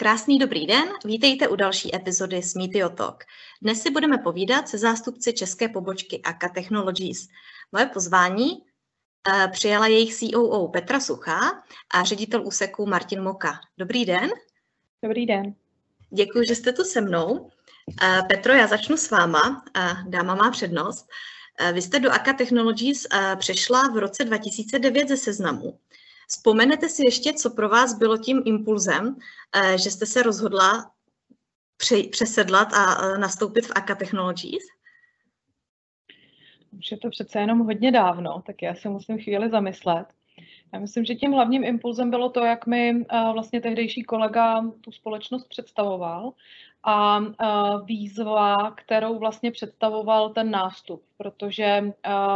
Krásný dobrý den, vítejte u další epizody Meteor Talk. Dnes si budeme povídat se zástupci české pobočky AKA Technologies. Moje pozvání uh, přijala jejich COO Petra Suchá a ředitel úseku Martin Moka. Dobrý den. Dobrý den. Děkuji, že jste tu se mnou. Uh, Petro, já začnu s váma. Uh, dáma má přednost. Vy jste do AKA Technologies přešla v roce 2009 ze seznamu. Vzpomenete si ještě, co pro vás bylo tím impulzem, eh, že jste se rozhodla přesedlat a eh, nastoupit v AKA Technologies? Už je to přece jenom hodně dávno, tak já se musím chvíli zamyslet. Já myslím, že tím hlavním impulzem bylo to, jak mi eh, vlastně tehdejší kolega tu společnost představoval a výzva, kterou vlastně představoval ten nástup, protože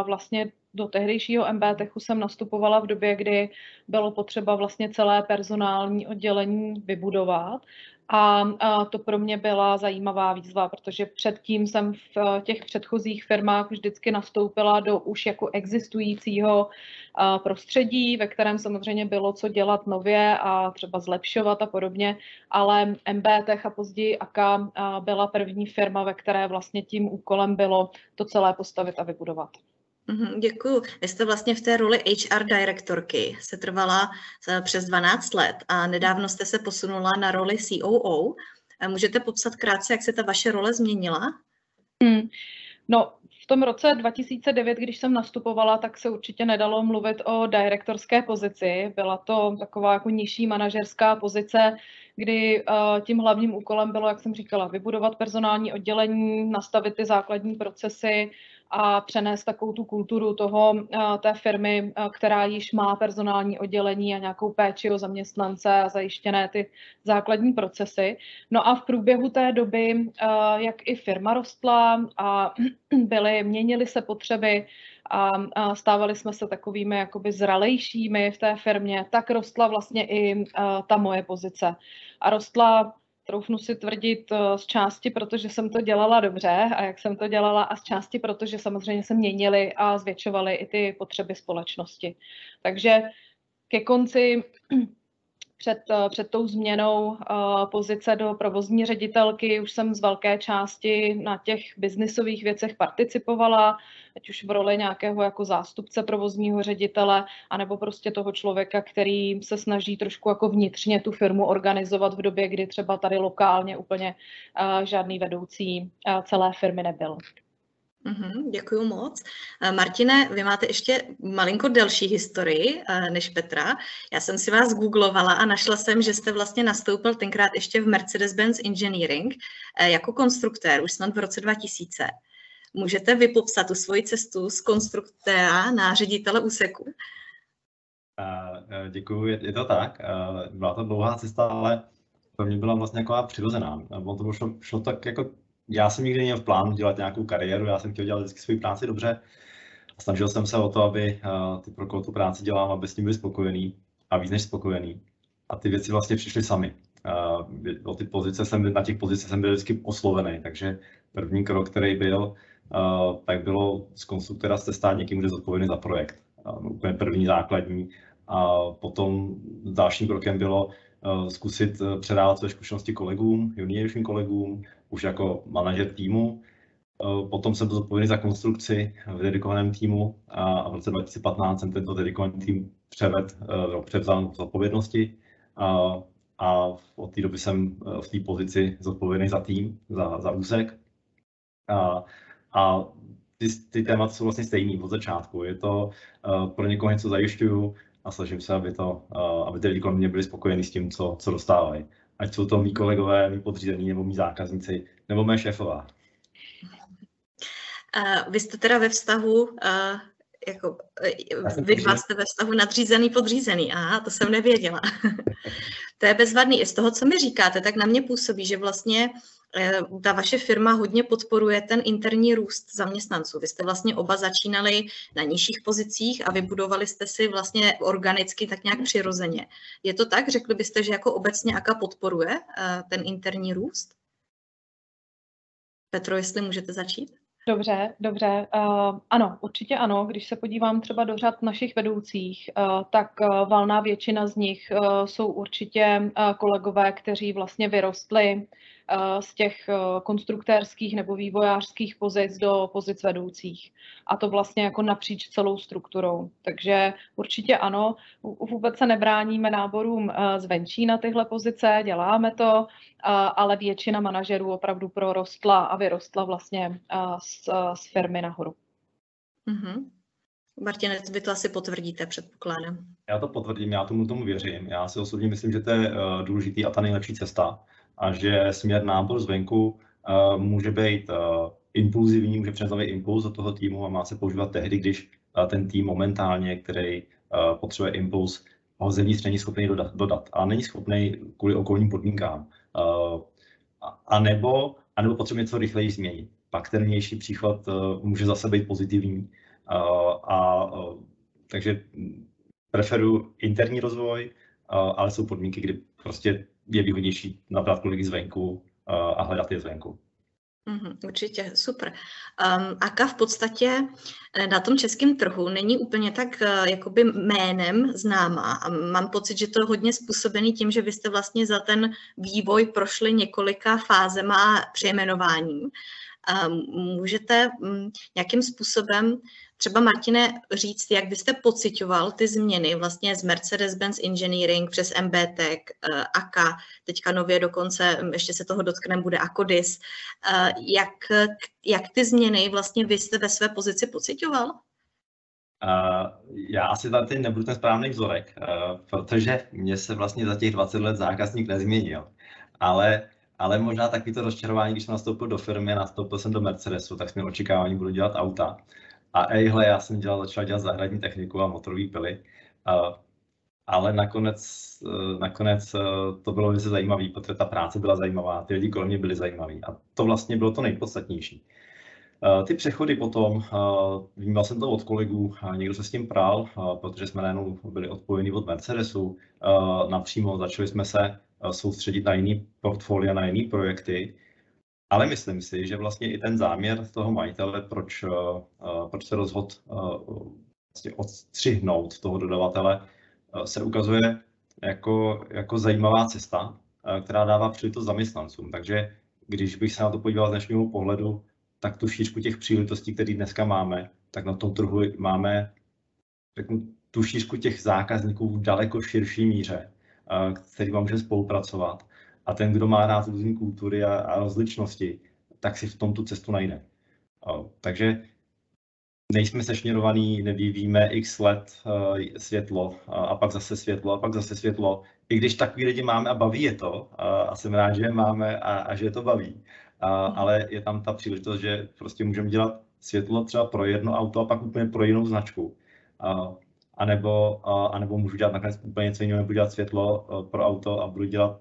vlastně do tehdejšího MBTECHu jsem nastupovala v době, kdy bylo potřeba vlastně celé personální oddělení vybudovat. A, to pro mě byla zajímavá výzva, protože předtím jsem v eh, těch předchozích firmách vždycky nastoupila do už jako existujícího eh, prostředí, ve kterém samozřejmě bylo co dělat nově a třeba zlepšovat a podobně, ale MBTech a později AKA eh, byla první firma, ve které vlastně tím úkolem bylo to celé postavit a vybudovat. Mhm, děkuju. Vy jste vlastně v té roli HR direktorky se trvala eh, přes 12 let a nedávno jste se posunula na roli COO. Můžete popsat krátce, jak se ta vaše role změnila? Hmm. No, v tom roce 2009, když jsem nastupovala, tak se určitě nedalo mluvit o direktorské pozici. Byla to taková jako nižší manažerská pozice, kdy uh, tím hlavním úkolem bylo, jak jsem říkala, vybudovat personální oddělení, nastavit ty základní procesy, a přenést takovou tu kulturu toho, eh, té firmy, eh, která již má personální oddělení a nějakou péči o zaměstnance a zajištěné ty základní procesy. No a v průběhu té doby, eh, jak i firma rostla a byly, měnily se potřeby, a stávali jsme se takovými jakoby zralejšími v té firmě, tak rostla vlastně i ta moje pozice. A rostla troufnu si tvrdit eh, z části, protože jsem to dělala dobře a jak jsem to dělala a z části, protože samozřejmě se měnily a zvětšovaly i ty potřeby společnosti. Takže ke konci před, eh, před tou změnou uh, pozice do provozní ředitelky už jsem z velké části na těch biznisových věcech participovala, ať už v roli nějakého jako zástupce provozního ředitele, anebo prostě toho člověka, který se snaží trošku jako vnitřně tu firmu organizovat v době, kdy třeba tady lokálně úplně uh, žádný vedoucí celé firmy nebyl. Mm-hmm, děkuji moc. Eh, Martine, vy máte ještě malinko delší historii eh, než Petra. Já jsem si vás googlovala a našla jsem, že jste vlastně nastoupil tenkrát ještě v Mercedes-Benz Engineering eh, jako konstruktér, už snad v roce 2000. Můžete vy popsat tu svoji cestu z konstruktéra na ředitele úseku? Děkuji, je to tak. Byla to dlouhá cesta, ale pro mě byla vlastně taková přirozená. Ono to šlo, šlo tak jako já jsem nikdy neměl v plánu dělat nějakou kariéru, já jsem chtěl dělat vždycky svou práci dobře a snažil jsem se o to, aby uh, ty, pro koho tu práci dělám, aby s tím byli spokojený a víc než spokojený. A ty věci vlastně přišly sami. Uh, o ty pozice jsem, na těch pozicích jsem byl vždycky oslovený, takže první krok, který byl, uh, tak bylo z konstruktora se stát někým, kdo je zodpovědný za projekt. Úplně první základní. A potom dalším krokem bylo zkusit předávat své zkušenosti kolegům, juniorským kolegům, už jako manažer týmu. Eh, potom jsem byl zodpovědný za konstrukci v dedikovaném týmu a v roce 2015 jsem tento dedikovaný tým převed, eh, převzal v odpovědnosti a, a od té doby jsem eh, v té pozici zodpovědný za tým, za, za úsek. A, a ty, ty témata jsou vlastně stejný od začátku. Je to pro někoho něco zajišťuju a snažím se, aby, to, aby ty lidi kolem mě byli spokojení s tím, co, co dostávají ať jsou to mý kolegové, mý podřízení, nebo mý zákazníci, nebo mé šéfová. Uh, vy jste teda ve vztahu, uh, jako, uh, vy dva jste ve vztahu nadřízený, podřízený. Aha, to jsem nevěděla. to je bezvadný. I z toho, co mi říkáte, tak na mě působí, že vlastně Eh, ta vaše firma hodně podporuje ten interní růst zaměstnanců. Vy jste vlastně oba začínali na nižších pozicích a vybudovali jste si vlastně organicky tak nějak přirozeně. Je to tak? Řekli byste, že jako obecně AKA podporuje eh, ten interní růst? Petro, jestli můžete začít? Dobře, dobře. Uh, ano, určitě ano. Když se podívám třeba do řad našich vedoucích, uh, tak uh, valná většina z nich uh, jsou určitě uh, kolegové, kteří vlastně vyrostli Eh, z těch eh, konstruktérských nebo vývojářských pozic do pozic vedoucích. A to vlastně jako napříč celou strukturou. Takže určitě ano, vůbec se nebráníme náborům eh, zvenčí na tyhle pozice, děláme to, ale většina manažerů opravdu prorostla a vyrostla vlastně z, z firmy nahoru. Mm-hmm. Martine, vy to asi potvrdíte, předpokládám. Já to potvrdím, já tomu tomu věřím. Já si osobně myslím, že to je důležitý a ta nejlepší cesta a že směr nábor zvenku uh, může být uh, impulzivní, může přinést impuls do toho týmu a má se používat tehdy, když uh, ten tým momentálně, který potřebuje impuls, ho zevnitř není schopný dodat, dodat a není schopný kvůli okolním podmínkám. A nebo, a nebo potřebuje něco rychleji změnit. Pak ten vnější příchod může zase být pozitivní. A takže preferuji interní rozvoj, ale jsou podmínky, kdy prostě je výhodnější nabrat kolegy zvenku a hledat je zvenku. Mm, určitě, super. Um, Aka v podstatě eh, na tom českém trhu není úplně tak uh, jakoby jménem známá a mám pocit, že to je hodně způsobený tím, že vy jste vlastně za ten vývoj prošli několika fázema přejmenováním. Um, můžete um, nějakým způsobem Třeba Martine říct, jak byste pocitoval ty změny vlastně z Mercedes-Benz Engineering přes eh, AKA, teďka nově dokonce, hm, ještě se toho dotkneme, bude AKODIS. Eh, jak, jak ty změny vlastně vy jste ve své pozici pocitoval? Uh, já asi tady nebudu ten správný vzorek, uh, protože mě se vlastně za těch 20 let zákazník nezměnil. Ale, ale možná taky to rozčarování, když jsem nastoupil do firmy nastoupil jsem do Mercedesu, tak jsme očekávání budu dělat auta. A ejhle, já jsem dělal, začal dělat zahradní techniku a motorové pily. Uh, ale nakonec, uh, nakonec uh, to bylo velice zajímavé, protože ta práce byla zajímavá, ty lidi kolem mě byli zajímaví. A to vlastně bylo to nejpodstatnější. Uh, ty přechody potom, vnímal jsem to od kolegů, někdo se s tím prál, protože jsme najednou byli odpojeni od Mercedesu. Napřímo začali jsme se soustředit na jiný portfolia, na jiné projekty. Ale myslím si, že vlastně i ten záměr toho majitele, proč, uh, proč se rozhodl uh, vlastně odstřihnout toho dodavatele, se ukazuje jako, jako zajímavá cesta, která dává příležitost zaměstnancům. Takže když bych se na to podíval z dnešního pohledu, tak tu šířku těch příležitostí, které dneska máme, tak na tom trhu máme řeknu, tu šířku těch zákazníků v daleko širší míře, který vám může spolupracovat a ten, kdo má rád různé kultury a, a rozličnosti, tak si v tom tu cestu najde. O, takže nejsme sešněrovaný, nevyvíjíme x let uh, světlo a, a pak zase světlo a pak zase světlo. I když takový lidi máme a baví je to a, a jsem rád, že je máme a, a že je to baví. A, mhm. ale je tam ta příležitost, že prostě můžeme dělat světlo třeba pro jedno auto a pak úplně pro jinou značku. A, a nebo, a, a nebo můžu dělat nakonec úplně něco jiného, nebudu dělat světlo pro auto a budu dělat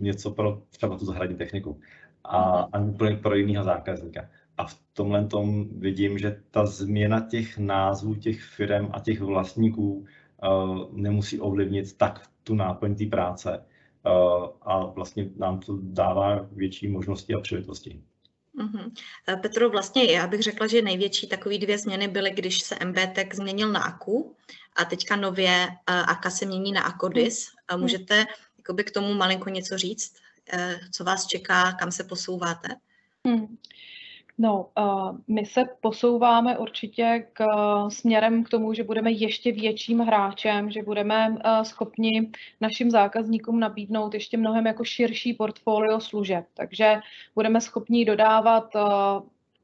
něco pro třeba tu zahradní techniku a, a úplně pro jiného zákazníka. A v tomhle tom vidím, že ta změna těch názvů těch firm a těch vlastníků uh, nemusí ovlivnit tak tu náplň té práce uh, a vlastně nám to dává větší možnosti a příležitosti. Uh-huh. Petro, vlastně já bych řekla, že největší takové dvě změny byly, když se MBTek změnil na AKU a teďka nově AKA se mění na AKODIS. Uh, můžete jakoby k tomu malinko něco říct? Eh, co vás čeká, kam se posouváte? Hmm. No, uh, my se posouváme určitě k uh, směrem k tomu, že budeme ještě větším hráčem, že budeme schopni našim zákazníkům nabídnout ještě mnohem jako širší portfolio služeb. Takže budeme schopni dodávat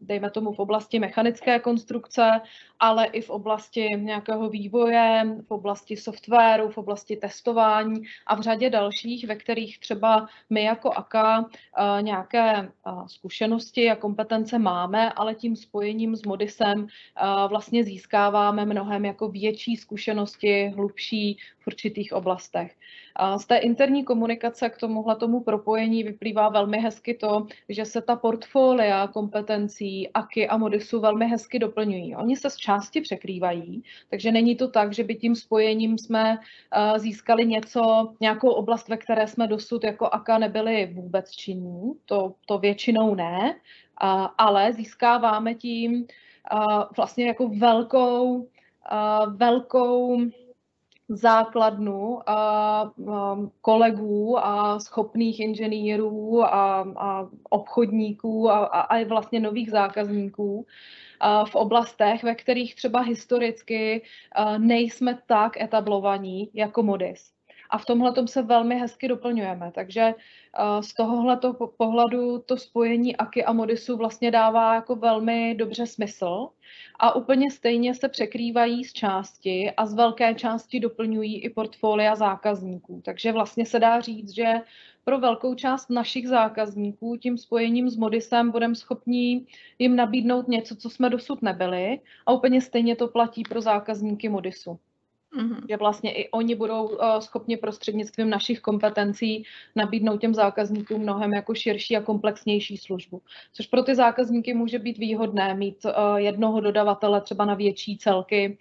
dejme tomu v oblasti mechanické konstrukce, ale i v oblasti nějakého vývoje, v oblasti softwaru, v oblasti testování a v řadě dalších, ve kterých třeba my jako AKA eh, nějaké eh, zkušenosti a kompetence máme, ale tím spojením s Modisem eh, vlastně získáváme mnohem jako větší zkušenosti, hlubší v určitých oblastech. A z té interní komunikace k tomuhle tomu propojení vyplývá velmi hezky to, že se ta portfolia kompetencí AKI a Modisu velmi hezky doplňují. Oni se z části překrývají, takže není to tak, že by tím spojením jsme získali něco, nějakou oblast, ve které jsme dosud jako AKA nebyli vůbec činní, to, to většinou ne, ale získáváme tím vlastně jako velkou, velkou základnu a, kolegů a schopných inženýrů a, a obchodníků a, a, a vlastně nových zákazníků a v oblastech, ve kterých třeba historicky nejsme tak etablovaní jako Modis. A v tomhle se velmi hezky doplňujeme. Takže z tohohle pohledu to spojení Aki a Modisu vlastně dává jako velmi dobře smysl a úplně stejně se překrývají z části a z velké části doplňují i portfolia zákazníků. Takže vlastně se dá říct, že pro velkou část našich zákazníků tím spojením s Modisem budeme schopni jim nabídnout něco, co jsme dosud nebyli a úplně stejně to platí pro zákazníky Modisu. Mm-hmm. Že vlastně i oni budou uh, schopni prostřednictvím našich kompetencí nabídnout těm zákazníkům mnohem jako širší a komplexnější službu. Což pro ty zákazníky může být výhodné mít uh, jednoho dodavatele třeba na větší celky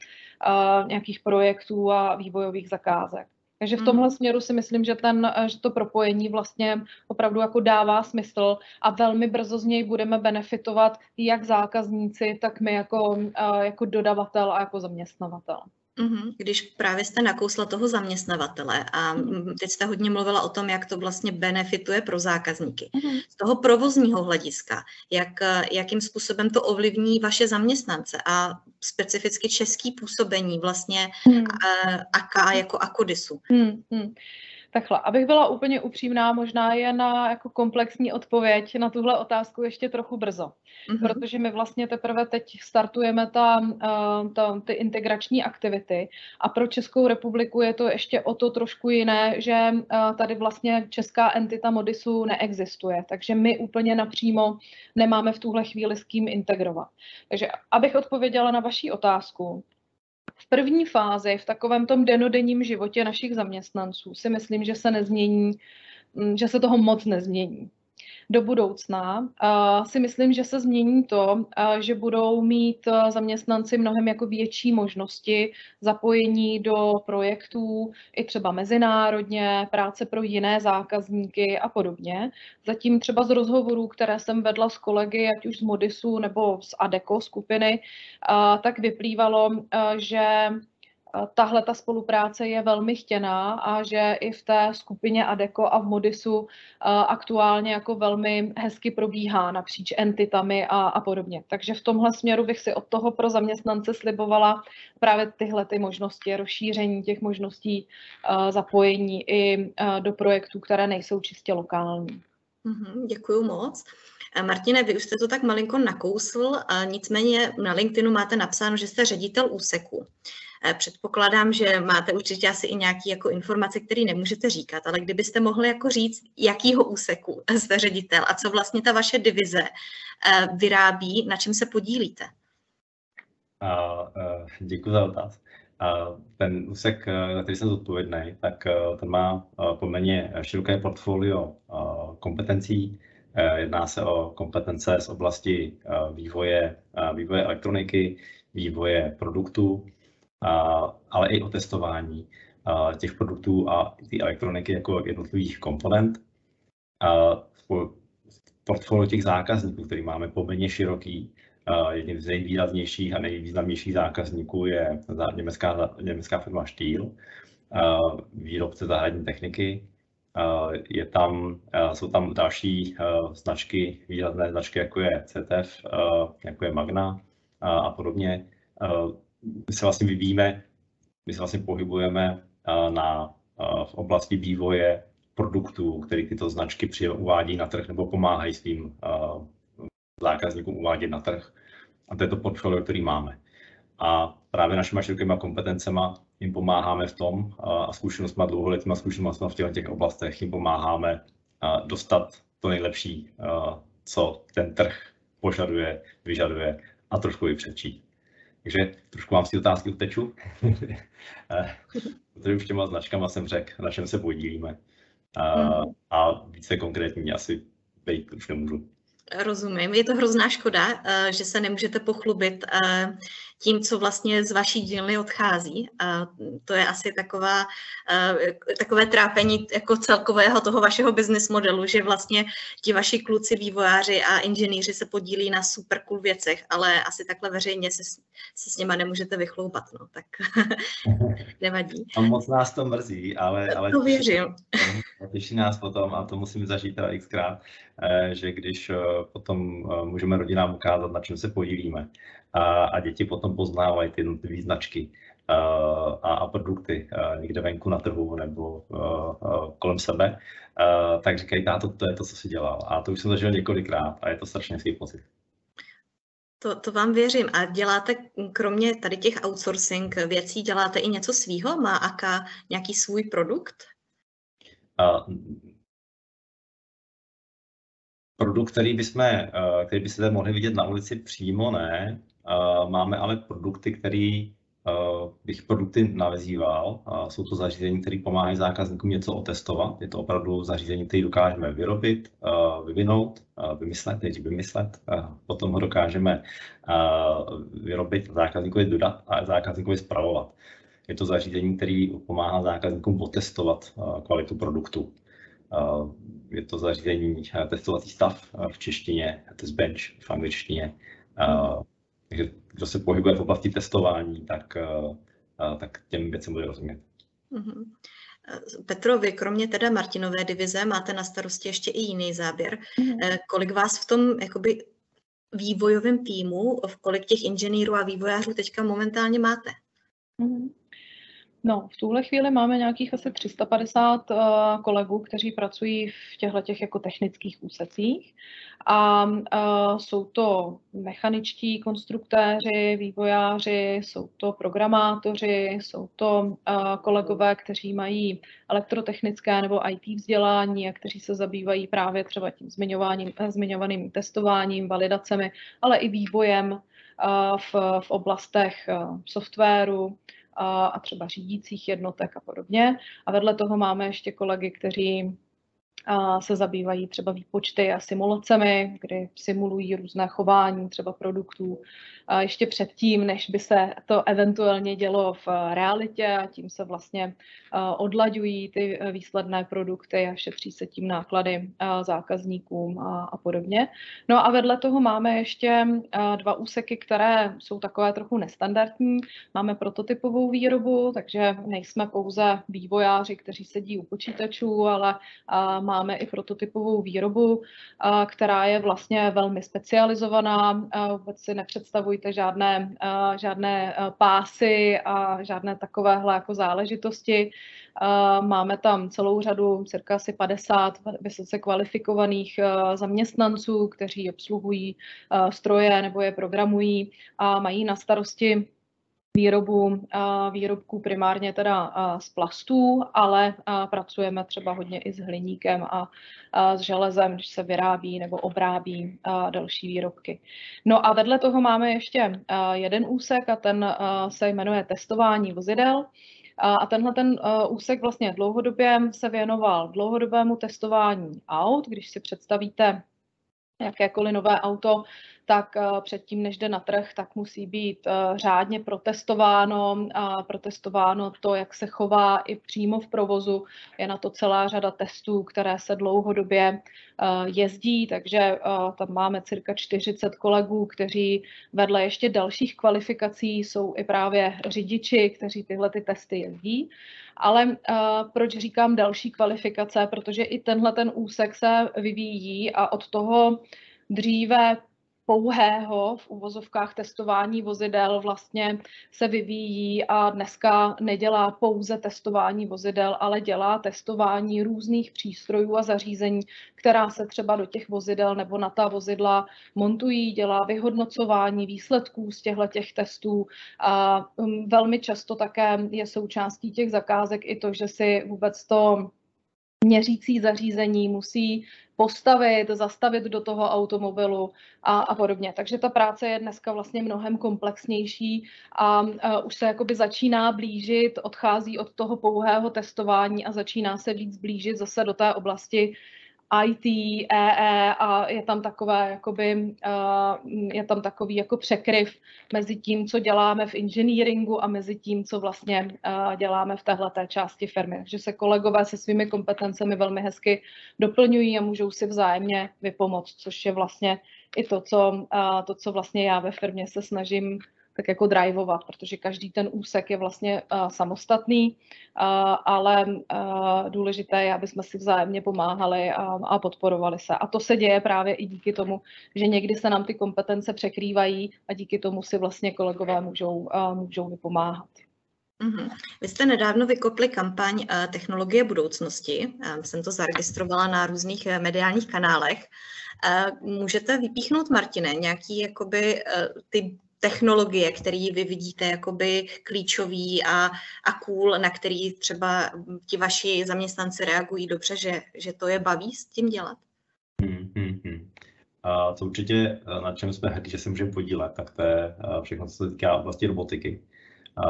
uh, nějakých projektů a vývojových zakázek. Takže v tomhle mm. směru si myslím, že, ten, že to propojení vlastně opravdu jako dává smysl a velmi brzo z něj budeme benefitovat jak zákazníci, tak my jako, jako dodavatel a jako zaměstnavatel. Mhm, když právě jste nakousla toho zaměstnavatele a teď jste hodně mluvila o tom, jak to vlastně benefituje pro zákazníky. Mhm. Z toho provozního hlediska, jak, jakým způsobem to ovlivní vaše zaměstnance a specificky český působení vlastně hmm. AK jako Akodisu. Hmm, hmm. Takhle, abych byla úplně upřímná, možná je na jako komplexní odpověď na tuhle otázku ještě trochu brzo, mm-hmm. protože my vlastně teprve teď startujeme ta, eh, ta, ty integrační aktivity a pro Českou republiku je to ještě o to trošku jiné, že eh, tady vlastně česká entita Modisu neexistuje, takže my úplně napřímo nemáme v tuhle chvíli s kým integrovat. Takže abych odpověděla na vaši otázku, v první fázi, v takovém tom denodenním životě našich zaměstnanců si myslím, že se nezmění, mm, že se toho moc nezmění do budoucna si myslím, že se změní to, že budou mít zaměstnanci mnohem jako větší možnosti zapojení do projektů, i třeba mezinárodně, práce pro jiné zákazníky a podobně. Zatím třeba z rozhovorů, které jsem vedla s kolegy, ať už z Modisu nebo z ADECO skupiny, tak vyplývalo, že tahle ta spolupráce je velmi chtěná a že i v té skupině ADECO a v Modisu aktuálně jako velmi hezky probíhá napříč entitami a, a podobně. Takže v tomhle směru bych si od toho pro zaměstnance slibovala právě tyhle ty možnosti, rozšíření těch možností zapojení i do projektů, které nejsou čistě lokální. Mm-hmm, děkuji moc. Martine, vy už jste to tak malinko nakousl, nicméně na LinkedInu máte napsáno, že jste ředitel úseku. Eh, předpokládám, že máte určitě asi i nějaké jako informace, které nemůžete říkat, ale kdybyste mohli jako říct, jakýho úseku jste ředitel a co vlastně ta vaše divize eh, vyrábí, na čem se podílíte? Děkuji za otázku. Ten úsek, na který jsem zodpovědný, tak ten má poměrně široké portfolio kompetencí. Jedná se o kompetence z oblasti vývoje, vývoje elektroniky, vývoje produktů, ale i o testování těch produktů a ty elektroniky jako jednotlivých komponent. Portfolio těch zákazníků, který máme poměrně široký, jedním z nejvýraznějších a nejvýznamnějších zákazníků je německá, německá firma Stihl, výrobce zahradní techniky. Je tam, jsou tam další značky, výrazné značky, jako je CTF, jako je Magna a podobně my se vlastně vyvíjíme, my se vlastně pohybujeme na, v oblasti vývoje produktů, který tyto značky uvádí na trh nebo pomáhají svým zákazníkům uvádět na trh. A to je to portfolio, který máme. A právě našimi širokými kompetencemi jim pomáháme v tom a zkušenostmi, dlouholetými zkušenostmi v těch, těch oblastech jim pomáháme dostat to nejlepší, co ten trh požaduje, vyžaduje a trošku i předčít. Takže trošku vám si otázky uteču. Protože už těma značkama jsem řekl, na čem se podílíme. A, mhm. a více konkrétní asi být už nemůžu. Rozumím. Je to hrozná škoda, eh, že se nemůžete pochlubit eh, tím, co vlastně z vaší dílny odchází. To je asi taková, eh, takové trápení jako celkového toho vašeho business modelu, že vlastně ti vaši kluci, vývojáři a inženýři se podílí na super cool věcech, ale asi takhle veřejně se, se s nima nemůžete vychloupat, no, tak nevadí. A moc nás to mrzí, ale... ale to věřím. Těší nás potom, a to musím zažít teda xkrát, že když potom můžeme rodinám ukázat, na čem se podílíme, a, a děti potom poznávají ty jednotlivé značky a, a produkty někde venku na trhu nebo kolem sebe, tak říkají, táto, to je to, co si dělal. A to už jsem zažil několikrát a je to strašně hezký pocit. To, to vám věřím. A děláte, kromě tady těch outsourcing věcí, děláte i něco svýho? Má AKA nějaký svůj produkt? Produkt, který, bychom, který byste mohli vidět na ulici přímo, ne. Máme ale produkty, které bych produkty nazýval. Jsou to zařízení, které pomáhají zákazníkům něco otestovat. Je to opravdu zařízení, které dokážeme vyrobit, vyvinout, vymyslet, nejdřív vymyslet, potom ho dokážeme vyrobit, zákazníkovi dodat a zákazníkovi zpravovat. Je to zařízení, které pomáhá zákazníkům otestovat kvalitu produktu. Je to zařízení testovací stav v češtině, test bench v angličtině. Takže kdo se pohybuje v oblasti testování, tak, eh, eh, tak těm věcem bude rozumět. Mm-hmm. Petro, vy kromě teda Martinové divize máte na starosti ještě i jiný záběr. Mm-hmm. Kolik vás v tom jakoby vývojovém týmu, v kolik těch inženýrů a vývojářů teďka momentálně máte? Mm-hmm. No, v tuhle chvíli máme nějakých asi 350 uh, kolegů, kteří pracují v těchto těch jako technických úsecích. A uh, jsou to mechaničtí konstruktéři, vývojáři, jsou to programátoři, jsou to uh, kolegové, kteří mají elektrotechnické nebo IT vzdělání a kteří se zabývají právě třeba tím zmiňovaným, zmiňovaným testováním, validacemi, ale i vývojem v, v oblastech softwaru, a třeba řídících jednotek a podobně. A vedle toho máme ještě kolegy, kteří se zabývají třeba výpočty a simulacemi, kdy simulují různé chování třeba produktů ještě předtím, než by se to eventuálně dělo v realitě a tím se vlastně odlaďují ty výsledné produkty a šetří se tím náklady zákazníkům a, a podobně. No a vedle toho máme ještě dva úseky, které jsou takové trochu nestandardní. Máme prototypovou výrobu, takže nejsme pouze vývojáři, kteří sedí u počítačů, ale máme i prototypovou výrobu, která je vlastně velmi specializovaná. Vůbec si nepředstavujte žádné, žádné pásy a žádné takovéhle jako záležitosti. Máme tam celou řadu, cirka asi 50 vysoce kvalifikovaných zaměstnanců, kteří obsluhují stroje nebo je programují a mají na starosti výrobu výrobků primárně teda z plastů, ale pracujeme třeba hodně i s hliníkem a s železem, když se vyrábí nebo obrábí další výrobky. No a vedle toho máme ještě jeden úsek a ten se jmenuje testování vozidel. A tenhle ten úsek vlastně dlouhodobě se věnoval dlouhodobému testování aut. Když si představíte jakékoliv nové auto, tak eh, předtím, než jde na trh, tak musí být eh, řádně protestováno, a protestováno to, jak se chová i přímo v provozu. Je na to celá řada testů, které se dlouhodobě eh, jezdí, takže tam máme cirka 40 kolegů, kteří vedle ještě dalších kvalifikací jsou i právě řidiči, kteří tyhle ty testy jezdí. Ale proč říkám další kvalifikace? Protože i tenhle ten úsek se vyvíjí a od toho dříve pouhého v uvozovkách testování vozidel vlastně se vyvíjí a dneska nedělá pouze testování vozidel, ale dělá testování různých přístrojů a zařízení, která se třeba do těch vozidel nebo na ta vozidla montují, dělá vyhodnocování výsledků z těchto těch testů a um, velmi často také je součástí těch zakázek i to, že si vůbec to měřící zařízení, musí postavit, zastavit do toho automobilu a, a podobně. Takže ta práce je dneska vlastně mnohem komplexnější a, a už se jakoby začíná blížit, odchází od toho pouhého testování a začíná se víc blížit zase do té oblasti IT, EE a je tam takové, jakoby, je tam takový jako překryv mezi tím, co děláme v engineeringu a mezi tím, co vlastně děláme v téhle části firmy. Že se kolegové se svými kompetencemi velmi hezky doplňují a můžou si vzájemně vypomoct, což je vlastně i to, co, to, co vlastně já ve firmě se snažím tak jako drivovat, protože každý ten úsek je vlastně uh, samostatný, uh, ale uh, důležité je, aby jsme si vzájemně pomáhali a, a podporovali se. A to se děje právě i díky tomu, že někdy se nám ty kompetence překrývají a díky tomu si vlastně kolegové můžou, uh, můžou vypomáhat. Mm-hmm. Vy jste nedávno vykopli kampaň uh, Technologie budoucnosti. Um, jsem to zaregistrovala na různých uh, mediálních kanálech. Uh, můžete vypíchnout, Martine, nějaký jakoby uh, ty technologie, které vy vidíte jakoby klíčový a, a cool, na který třeba ti vaši zaměstnanci reagují dobře, že, že to je baví s tím dělat? Hmm, hmm, hmm. A to určitě, na čem jsme hrdí, že se můžeme podílet, tak to je všechno, co se týká oblasti robotiky. A,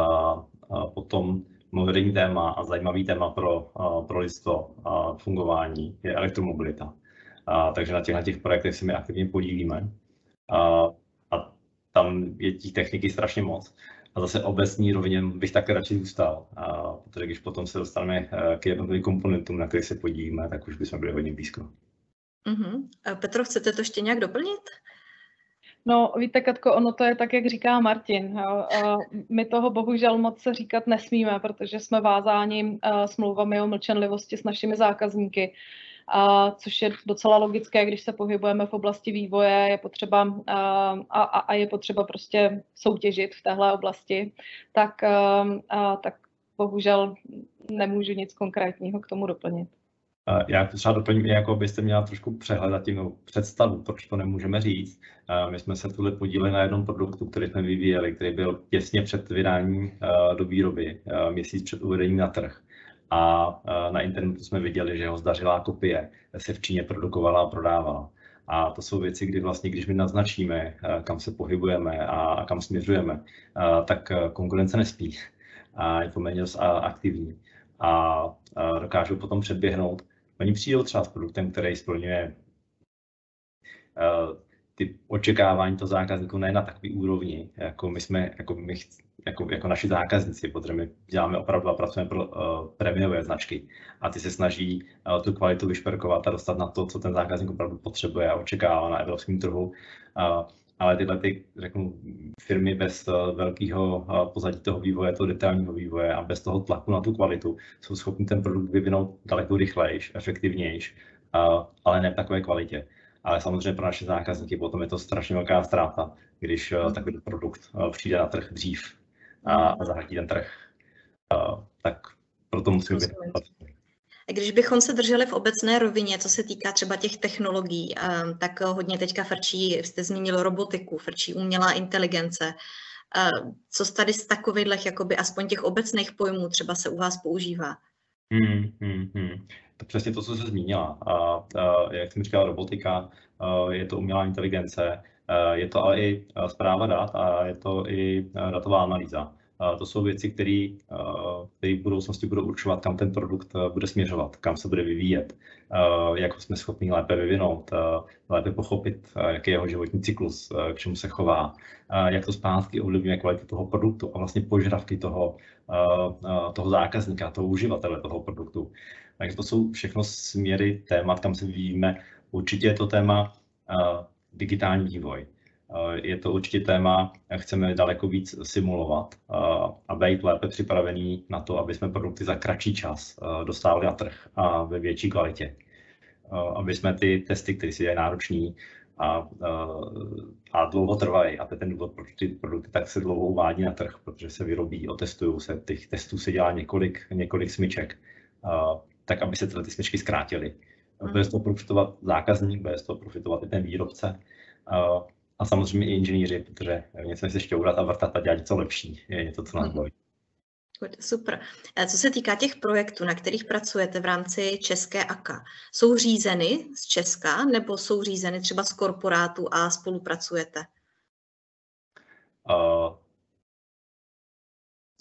a potom moderní téma a zajímavý téma pro, pro listo fungování je elektromobilita. A, takže na těch, na těch projektech se my aktivně podílíme. A, tam je těch techniky strašně moc. A zase obecní rovině bych také radši zůstal, a, protože když potom se dostaneme eh, k jednotlivým komponentům, na kterých se podílíme, tak už bychom byli hodně blízko. Uh-huh. Petro, chcete to ještě nějak doplnit? No, víte, Katko, ono to je tak, jak říká Martin. My toho bohužel moc se říkat nesmíme, protože jsme vázáni eh, smlouvami o mlčenlivosti s našimi zákazníky a, což je docela logické, když se pohybujeme v oblasti vývoje, je potřeba a, a, a je potřeba prostě soutěžit v téhle oblasti, tak, a, tak bohužel nemůžu nic konkrétního k tomu doplnit. Já to třeba doplním, jako byste měla trošku přehled a tím představu, proč to nemůžeme říct. My jsme se tuhle podíleli na jednom produktu, který jsme vyvíjeli, který byl těsně před vydáním do výroby, měsíc před uvedením na trh a na internetu jsme viděli, že jeho zdařilá kopie se v Číně produkovala a prodávala. A to jsou věci, kdy vlastně, když my naznačíme, kam se pohybujeme a kam směřujeme, tak konkurence nespí a je poměrně aktivní a dokážou potom předběhnout. Oni přijdou třeba s produktem, který splňuje ty očekávání toho zákazníku ne na takový úrovni, jako my jsme, jako my jako, jako naši zákazníci, protože my děláme opravdu a pracujeme pro uh, prémiové značky a ty se snaží uh, tu kvalitu vyšperkovat a dostat na to, co ten zákazník opravdu potřebuje a očekává na evropském trhu. Uh, ale tyhle ty, řeknu, firmy bez uh, velkého pozadí toho vývoje, toho detailního vývoje a bez toho tlaku na tu kvalitu jsou schopni ten produkt vyvinout daleko rychlejš, efektivnější, uh, ale ne v takové kvalitě. Ale samozřejmě pro naše zákazníky potom je to strašně velká ztráta, když takový produkt přijde na trh dřív, a zahltí ten trh. A, tak proto musíme být když bychom se drželi v obecné rovině, co se týká třeba těch technologií, tak hodně teďka frčí, jste zmínil robotiku, frčí umělá inteligence. Co tady z takových, jakoby aspoň těch obecných pojmů třeba se u vás používá? Hmm, hmm, hmm. To přesně to, co se zmínila. A, a, jak jsem říkal, robotika, a, je to umělá inteligence, a, je to ale i zpráva dat a je to i datová analýza. To jsou věci, které v budoucnosti budou určovat, kam ten produkt bude směřovat, kam se bude vyvíjet, jak jsme schopni lépe vyvinout, lépe pochopit, jaký je jeho životní cyklus, k čemu se chová, jak to zpátky ovlivňuje kvalitu toho produktu a vlastně požadavky toho, toho zákazníka, toho uživatele toho produktu. Takže to jsou všechno směry témat, kam se vyvíjíme. Určitě je to téma digitální vývoj. Eh, je to určitě téma, chceme daleko víc simulovat eh, a být lépe připravený na to, aby jsme produkty za kratší čas eh, dostávali na trh a ve větší kvalitě. Aby jsme ty testy, které si je náročný a, a dlouho trvají, a to je ten důvod, proč ty produkty tak se dlouho uvádí na trh, protože se vyrobí, otestují se, těch testů se dělá několik, několik smyček, tak aby se tyhle ty smyčky zkrátily. Bude z toho profitovat zákazník, bude z toho profitovat i ten výrobce a samozřejmě i inženýři, protože něco se šťourat a vrtat a dělat něco lepší, je něco, co nás mhm. baví. Super. Co se týká těch projektů, na kterých pracujete v rámci České AKA, jsou řízeny z Česka nebo jsou řízeny třeba z korporátu a spolupracujete? Uh,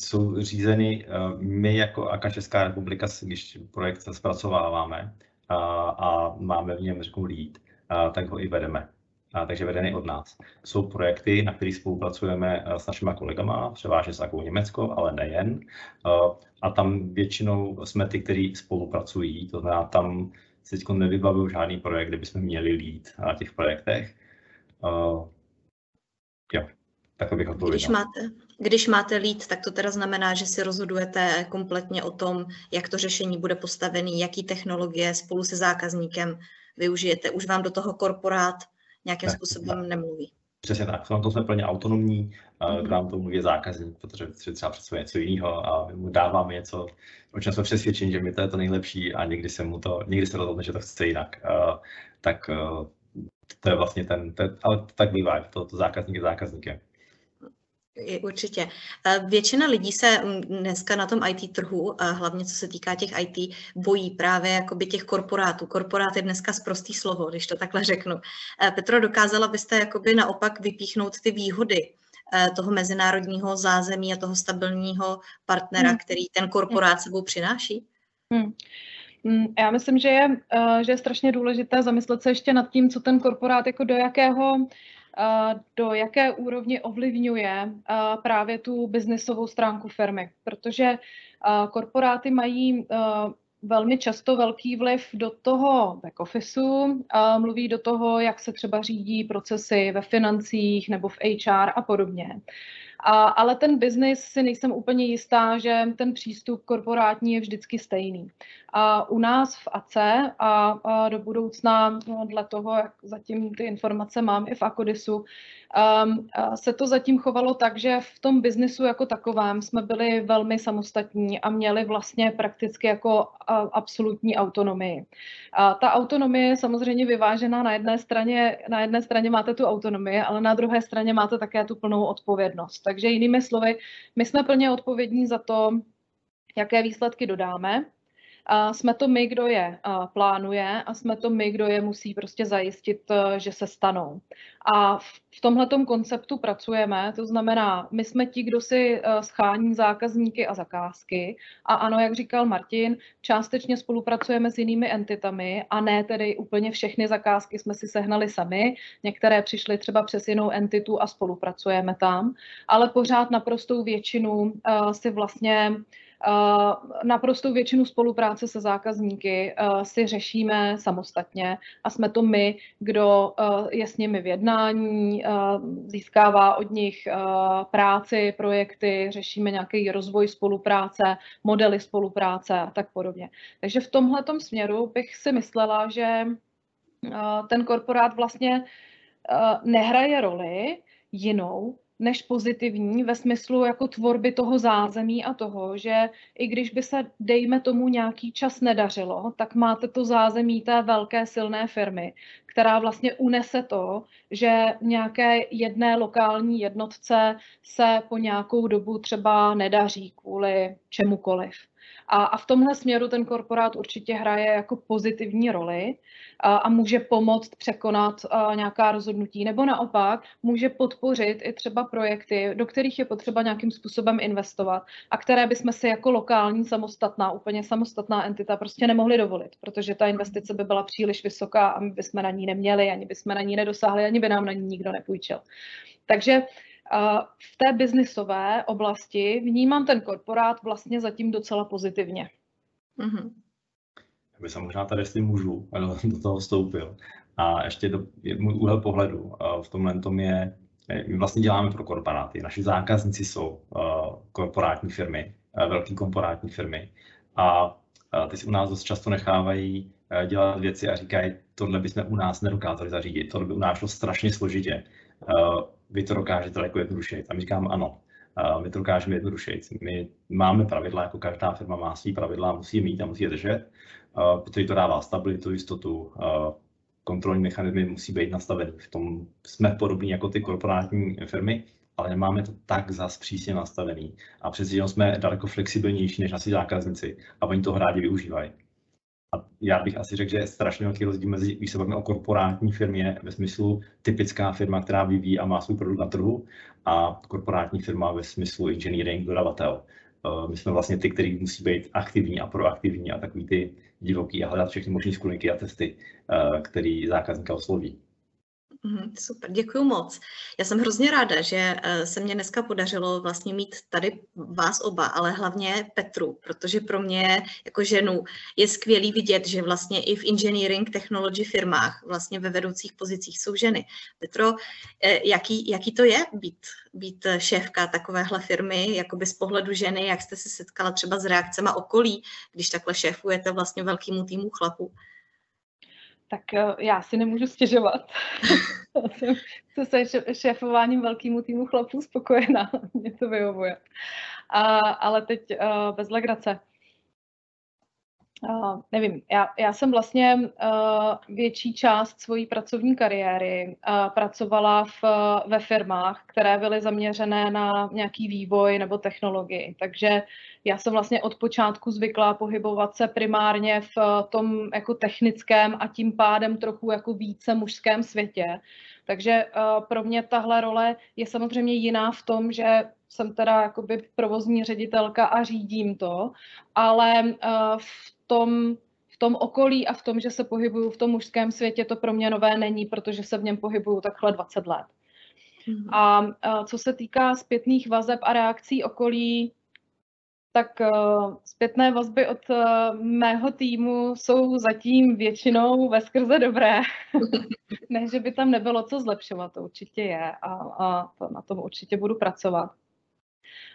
jsou řízeny, uh, my jako AKA Česká republika, když projekt zpracováváme uh, a máme v něm, řeknu, lead, uh, tak ho i vedeme takže vedený od nás. Jsou projekty, na kterých spolupracujeme eh, s našimi kolegama, převážně s Akou Německo, ale nejen. Eh, a tam většinou jsme ty, kteří spolupracují, to znamená, tam se teď nevybavuju žádný projekt, kde bychom měli lít na těch projektech. Uh, jo, tak bych odpověděl. Když máte, když máte lead, tak to teda znamená, že si rozhodujete kompletně o tom, jak to řešení bude postavený, jaký technologie spolu se zákazníkem využijete. Už vám do toho korporát nějakým způsobem tak. nemluví. Přesně tak, v tom jsme plně autonomní, mm-hmm. k nám to mluví zákazník, protože si třeba představuje něco jiného a mu dáváme něco, o čem jsme přesvědčeni, že mi to je to nejlepší a někdy se mu to, někdy se rozhodne, že to chce jinak. Tak to je vlastně ten, to je, ale tak bývá, to, to zákazník je zákazníkem. Určitě. Většina lidí se mm, dneska na tom IT trhu, hlavně co se týká těch IT, bojí právě jakoby těch korporátů. Korporát je dneska zprostý slovo, když to takhle řeknu. Petro, dokázala byste jakoby naopak vypíchnout ty výhody toho mezinárodního zázemí a toho stabilního partnera, hmm. který ten korporát sebou přináší? Hmm. hmm já myslím, že je, že je strašně důležité zamyslet se ještě nad tím, co ten korporát jako do jakého do jaké úrovně ovlivňuje právě tu biznesovou stránku firmy. Protože korporáty mají velmi často velký vliv do toho back officeu, mluví do toho, jak se třeba řídí procesy ve financích nebo v HR a podobně. A, ale ten biznis si nejsem úplně jistá, že ten přístup korporátní je vždycky stejný. A u nás v ACE a, a do budoucna, no, dle toho, jak zatím ty informace mám i v Akodisu, um, se to zatím chovalo tak, že v tom biznisu jako takovém jsme byli velmi samostatní a měli vlastně prakticky jako absolutní autonomii. A ta autonomie je samozřejmě vyvážená na jedné straně, na jedné straně máte tu autonomii, ale na druhé straně máte také tu plnou odpovědnost. Takže jinými slovy, my jsme plně odpovědní za to, jaké výsledky dodáme, a jsme to my, kdo je plánuje a jsme to my, kdo je musí prostě zajistit, e, že se stanou. A v tomhletom konceptu pracujeme, to znamená, my jsme ti, kdo si e, schání zákazníky a zakázky. A ano, jak říkal Martin, částečně spolupracujeme s jinými entitami a ne tedy úplně všechny zakázky jsme si sehnali sami, některé přišly třeba přes jinou entitu a spolupracujeme tam, ale pořád naprostou většinu e, si vlastně naprostou většinu spolupráce se zákazníky eh, si řešíme samostatně a jsme to my, kdo eh, je s nimi v jednání, získává od nich práci, projekty, řešíme nějaký rozvoj spolupráce, modely spolupráce a tak podobně. Takže v tomhle směru bych si myslela, že ten korporát vlastně nehraje roli jinou, než pozitivní ve smyslu jako tvorby toho zázemí a toho, že i když by se, dejme tomu, nějaký čas nedařilo, tak máte to zázemí té velké silné firmy, která vlastně unese to, že nějaké jedné lokální jednotce se po nějakou dobu třeba nedaří kvůli čemukoliv. A, a v tomhle směru ten korporát určitě hraje jako pozitivní roli a, a může pomoct překonat a, nějaká rozhodnutí, nebo naopak může podpořit i třeba projekty, do kterých je potřeba nějakým způsobem investovat a které bychom si jako lokální samostatná, úplně samostatná entita prostě nemohli dovolit, protože ta investice by byla příliš vysoká a my bychom na ní neměli, ani bychom na ní nedosáhli, ani by nám na ní nikdo nepůjčil. Takže v té biznisové oblasti vnímám ten korporát vlastně zatím docela pozitivně. Mm-hmm. Já bych se možná tady, jestli můžu, do toho vstoupil. A ještě do, můj úhel pohledu v tomhle tom je, my vlastně děláme pro korporáty. Naši zákazníci jsou korporátní firmy, velké korporátní firmy. A ty si u nás dost často nechávají dělat věci a říkají, tohle bychom u nás nedokázali zařídit, tohle by u nás šlo strašně složitě vy to dokážete daleko jednodušeji. A my říkám ano, my to dokážeme jednodušeji. My máme pravidla, jako každá firma má svý pravidla, musí mít a musí je držet, protože to dává stabilitu, jistotu, kontrolní mechanismy musí být nastavený. V tom jsme podobní jako ty korporátní firmy ale nemáme to tak zas přísně nastavený. A přeci jsme daleko flexibilnější než naši zákazníci a oni to rádi využívají. A já bych asi řekl, že je strašně velký rozdíl mezi, když se bavíme o korporátní firmě, ve smyslu typická firma, která vyvíjí a má svůj produkt na trhu, a korporátní firma ve smyslu engineering, dodavatel. Eh, my jsme vlastně ty, kteří musí být aktivní a proaktivní a takový ty divoký a hledat všechny možné skulinky a testy, eh, který zákazníka osloví. Mhm, super, děkuji moc. Já jsem hrozně ráda, že eh, se mě dneska podařilo vlastně mít tady vás oba, ale hlavně Petru, protože pro mě jako ženu je skvělý vidět, že vlastně i v engineering technology firmách vlastně ve vedoucích pozicích jsou ženy. Petro, eh, jaký, jaký to je být, být šéfka takovéhle firmy, jakoby z pohledu ženy, jak jste se setkala třeba s reakcemi okolí, když takhle šéfujete vlastně velkému týmu chlapů? Tak eh, já si nemůžu stěžovat. jsem se šéfováním velkému týmu chlapů spokojená. Mě to vyhovuje. A, ale teď uh, bez legrace. Uh, nevím, já, já jsem vlastně uh, větší část svojí pracovní kariéry uh, pracovala v, ve firmách, které byly zaměřené na nějaký vývoj nebo technologii. Takže já jsem vlastně od počátku zvyklá pohybovat se primárně v tom jako technickém a tím pádem trochu jako více mužském světě. Takže uh, pro mě tahle role je samozřejmě jiná v tom, že jsem teda jakoby provozní ředitelka a řídím to, ale uh, v tom, v tom okolí a v tom, že se pohybuju v tom mužském světě, to pro mě nové není, protože se v něm pohybuju takhle 20 let. Mm-hmm. A, a co se týká zpětných vazeb a reakcí okolí, tak uh, zpětné vazby od uh, mého týmu jsou zatím většinou ve skrze dobré. ne, že by tam nebylo co zlepšovat, to určitě je a, a to, na tom určitě budu pracovat.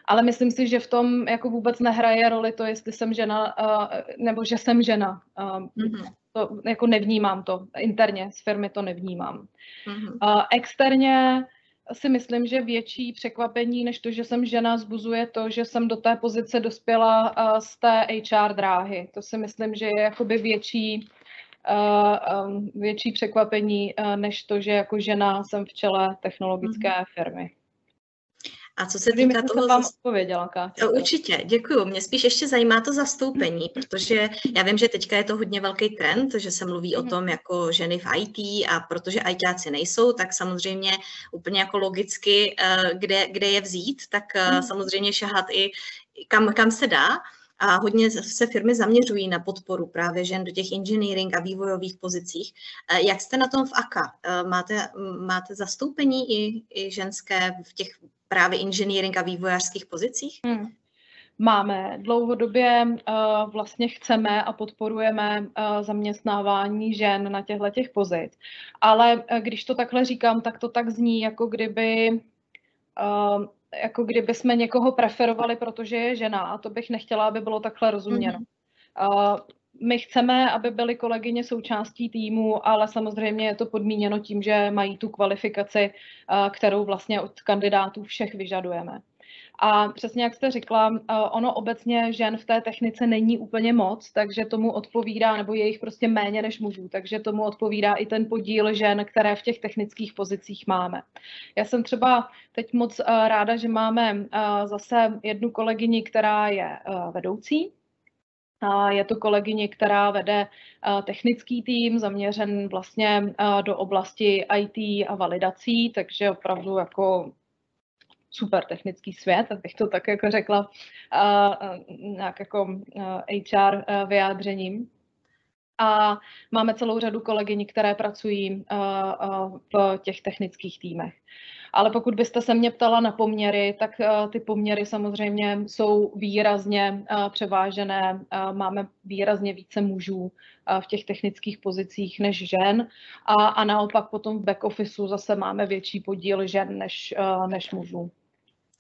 Ale myslím si, že v tom jako vůbec nehraje roli to, jestli jsem žena, uh, nebo že jsem žena. Uh, mm-hmm. To jako nevnímám to. Interně z firmy to nevnímám. Mm-hmm. Uh, externě si myslím, že větší překvapení, než to, že jsem žena, zbuzuje to, že jsem do té pozice dospěla z té HR dráhy. To si myslím, že je jakoby větší, větší překvapení, než to, že jako žena jsem v čele technologické mm-hmm. firmy. A co se týká toho... Vám odpověděla, Káťa. Určitě, děkuji. Mě spíš ještě zajímá to zastoupení, protože já vím, že teďka je to hodně velký trend, že se mluví o mhm. tom jako ženy v IT a protože ITáci nejsou, tak samozřejmě úplně jako logicky, eh, kde, kde je vzít, tak mm-hmm. samozřejmě šahat i kam, kam se dá. A hodně se firmy zaměřují na podporu právě žen do těch engineering a vývojových pozicích. Eh, jak jste na tom v AKA? Máte, máte zastoupení i, i ženské v těch právě inženýring a vývojářských pozicích? Hmm. Máme. Dlouhodobě uh, vlastně chceme a podporujeme uh, zaměstnávání žen na těchto těch pozic. Ale uh, když to takhle říkám, tak to tak zní, jako kdyby uh, jako kdyby jsme někoho preferovali, protože je žena a to bych nechtěla, aby bylo takhle rozuměno. Mm-hmm. My chceme, aby byly kolegyně součástí týmu, ale samozřejmě je to podmíněno tím, že mají tu kvalifikaci, kterou vlastně od kandidátů všech vyžadujeme. A přesně jak jste řekla, ono obecně žen v té technice není úplně moc, takže tomu odpovídá, nebo je jich prostě méně než mužů, takže tomu odpovídá i ten podíl žen, které v těch technických pozicích máme. Já jsem třeba teď moc ráda, že máme zase jednu kolegyni, která je vedoucí je to kolegyně, která vede technický tým, zaměřen vlastně do oblasti IT a validací, takže opravdu jako super technický svět, abych to tak jako řekla nějak jako HR vyjádřením. A máme celou řadu kolegyň, které pracují v těch technických týmech. Ale pokud byste se mě ptala na poměry, tak uh, ty poměry samozřejmě jsou výrazně převážené. Máme výrazně více mužů v těch technických pozicích než žen a, naopak potom v back officeu zase máme větší podíl žen než, než mužů.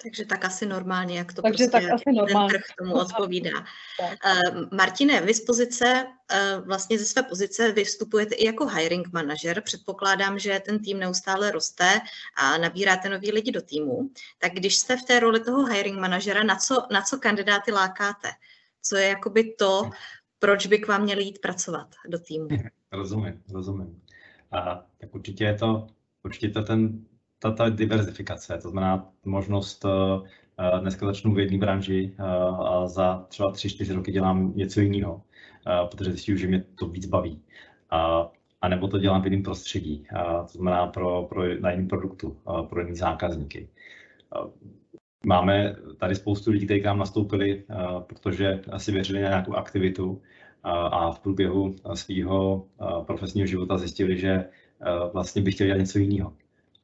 Takže tak asi normálně, jak to Takže prostě tak asi normálně. ten trh tomu odpovídá. Uh, Martine, vy z pozice, uh, vlastně ze své pozice vystupujete i jako hiring manager. Předpokládám, že ten tým neustále roste a nabíráte nový lidi do týmu. Tak když jste v té roli toho hiring manažera, na co, na co kandidáty lákáte? Co je jakoby to, proč by k vám měli jít pracovat do týmu? Rozumím, rozumím. A, tak určitě je to, určitě to ten ta, ta diverzifikace, to znamená možnost dneska začnu v jedné branži a za třeba 3-4 roky dělám něco jiného, protože zjistím, že mě to víc baví. A, a nebo to dělám v jiném prostředí, a to znamená pro, pro, na jiném produktu, pro jiné zákazníky. Máme tady spoustu lidí, kteří k nám nastoupili, protože asi věřili na nějakou aktivitu a v průběhu svého profesního života zjistili, že vlastně by chtěli dělat něco jiného.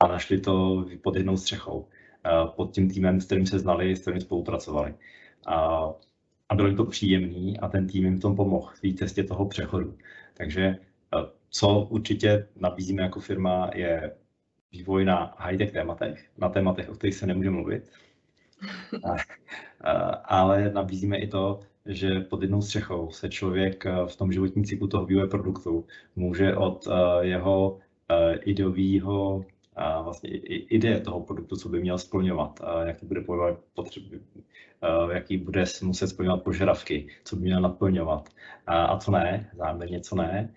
A našli to pod jednou střechou, pod tím týmem, s kterým se znali, s kterým spolupracovali. A, a bylo jim to příjemný a ten tým jim v tom pomohl v té cestě toho přechodu. Takže co určitě nabízíme jako firma je vývoj na high-tech tématech, na tématech, o kterých se nemůže mluvit, ale nabízíme i to, že pod jednou střechou se člověk v tom životním cyklu toho vývoje produktu může od jeho ideového vlastně ideje toho produktu, co by měl splňovat, jaký bude potřeby, jaký bude muset splňovat požadavky, co by měl naplňovat a co ne, záměrně co ne,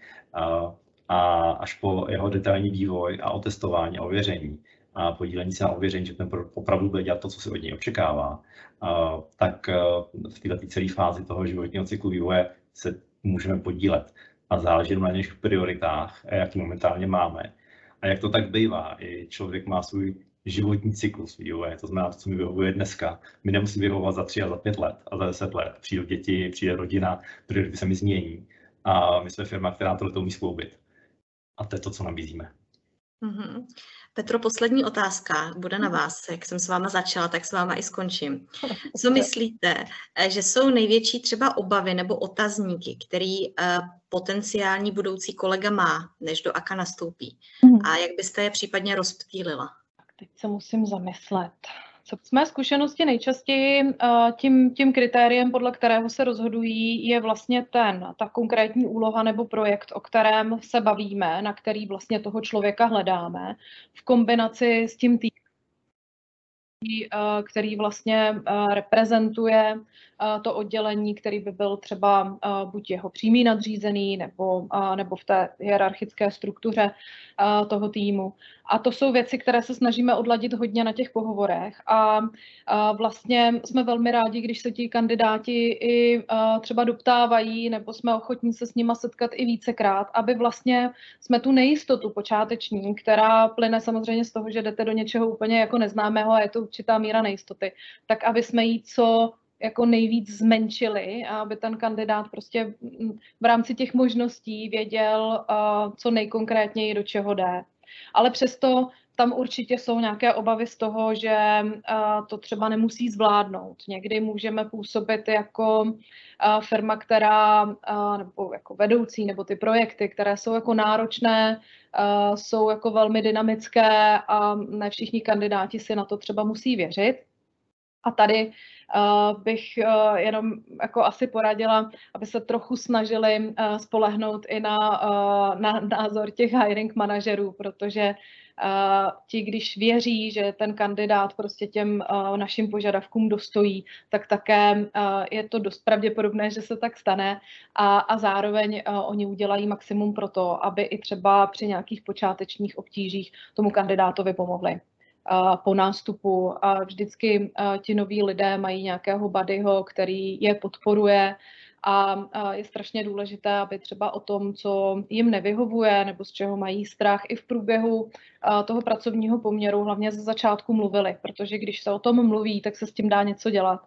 a až po jeho detailní vývoj a otestování a ověření a podílení se na ověření, že ten produkt opravdu bude dělat to, co se od něj očekává, tak v této celé fázi toho životního cyklu vývoje se můžeme podílet. A záleží na něch prioritách, jaký momentálně máme. A jak to tak bývá, i člověk má svůj životní cyklus vývoje, to znamená to, co mi vyhovuje dneska. My nemusí vyhovovat za tři a za pět let a za deset let. Přijdou děti, přijde rodina, priority se mi změní. A my jsme firma, která tohle umí skloubit. A to je to, co nabízíme. Mm-hmm. Petro, poslední otázka bude na vás. Jak jsem s váma začala, tak s váma i skončím. Co myslíte, eh, že jsou největší třeba obavy nebo otazníky, který uh, potenciální budoucí kolega má, než do AKA nastoupí? Mm. A jak byste je případně rozptýlila? Tak teď se musím zamyslet. Co z mé zkušenosti nejčastěji eh, tím, tím kritériem, podle kterého se rozhodují, je vlastně ten, ta konkrétní úloha nebo projekt, o kterém se bavíme, na který vlastně toho člověka hledáme, v kombinaci s tím týmem, který vlastně reprezentuje to oddělení, který by byl třeba buď jeho přímý nadřízený nebo, nebo v té hierarchické struktuře toho týmu. A to jsou věci, které se snažíme odladit hodně na těch pohovorech a, vlastně jsme velmi rádi, když se ti kandidáti i třeba doptávají nebo jsme ochotní se s nima setkat i vícekrát, aby vlastně jsme tu nejistotu počáteční, která plyne samozřejmě z toho, že jdete do něčeho úplně jako neznámého a je to určitá míra nejistoty, tak aby jsme jí co jako nejvíc zmenšili a aby ten kandidát prostě v rámci těch možností věděl, co nejkonkrétněji do čeho jde. Ale přesto tam určitě jsou nějaké obavy z toho, že to třeba nemusí zvládnout. Někdy můžeme působit jako firma, která, nebo jako vedoucí, nebo ty projekty, které jsou jako náročné, jsou jako velmi dynamické a ne všichni kandidáti si na to třeba musí věřit. A tady bych jenom jako asi poradila, aby se trochu snažili spolehnout i na, na názor těch hiring manažerů, protože ti, když věří, že ten kandidát prostě těm našim požadavkům dostojí, tak také je to dost pravděpodobné, že se tak stane. A, a zároveň oni udělají maximum pro to, aby i třeba při nějakých počátečních obtížích tomu kandidátovi pomohli po nástupu. A vždycky ti noví lidé mají nějakého buddyho, který je podporuje a je strašně důležité, aby třeba o tom, co jim nevyhovuje nebo z čeho mají strach i v průběhu toho pracovního poměru, hlavně ze začátku mluvili, protože když se o tom mluví, tak se s tím dá něco dělat.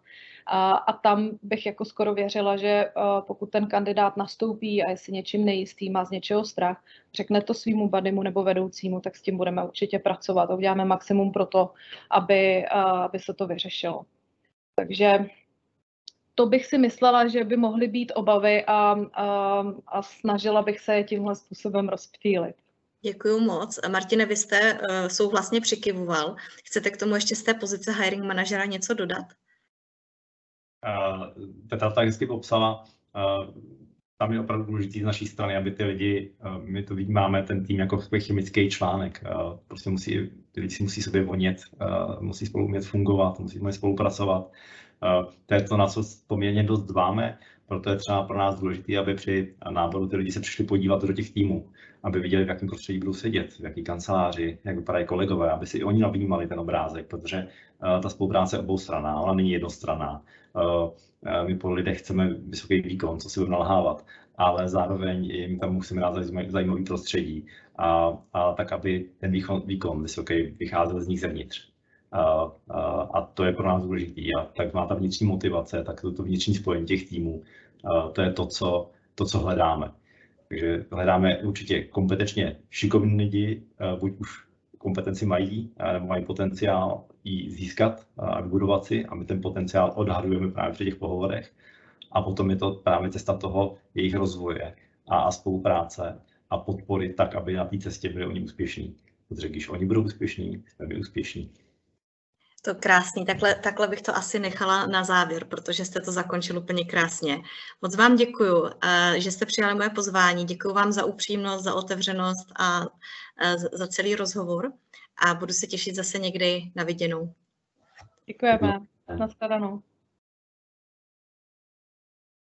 A, a tam bych jako skoro věřila, že uh, pokud ten kandidát nastoupí a je si něčím nejistý, má z něčeho strach, řekne to svýmu badimu nebo vedoucímu, tak s tím budeme určitě pracovat a uděláme maximum pro to, aby, uh, aby se to vyřešilo. Takže to bych si myslela, že by mohly být obavy a, a, a snažila bych se je tímhle způsobem rozptýlit. Děkuji moc. Martine, vy jste uh, souhlasně přikyvoval. Chcete k tomu ještě z té pozice hiring manažera něco dodat? Petra tak hezky popsala, tam je opravdu důležitý z naší strany, aby ty lidi, my to máme ten tým jako chemický článek, prostě musí, ty lidi si musí sobě vonět, musí spolu umět fungovat, musí umět spolupracovat. To je to, na co poměrně dost dbáme. Proto je třeba pro nás důležité, aby při náboru ty lidi se přišli podívat do těch týmů, aby viděli, v jakém prostředí budou sedět, v jaký kanceláři, jak vypadají kolegové, aby si i oni navnímali ten obrázek, protože uh, ta spolupráce je oboustraná, ona není jednostranná. Uh, my po lidech chceme vysoký výkon, co si budeme nalhávat, ale zároveň jim tam musíme dát zajímavý prostředí a, a tak, aby ten výkon, výkon vysoký vycházel z nich zevnitř. A, a, a to je pro nás důležité. A tak má ta vnitřní motivace, tak to, to vnitřní spojení těch týmů, a to je to co, to, co hledáme. Takže hledáme určitě kompetenčně šikovní lidi, buď už kompetenci mají, nebo mají potenciál ji získat a vybudovat si a my ten potenciál odhadujeme právě při těch pohovorech. A potom je to právě cesta toho jejich rozvoje a, a spolupráce a podpory tak, aby na té cestě byli oni úspěšní. Protože když oni budou úspěšní, jsme my úspěšní. To krásný, takhle, takhle bych to asi nechala na závěr, protože jste to zakončil úplně krásně. Moc vám děkuju, eh, že jste přijali moje pozvání, děkuji vám za upřímnost, za otevřenost a eh, za celý rozhovor a budu se těšit zase někdy na viděnou. Děkujeme. Naschledanou.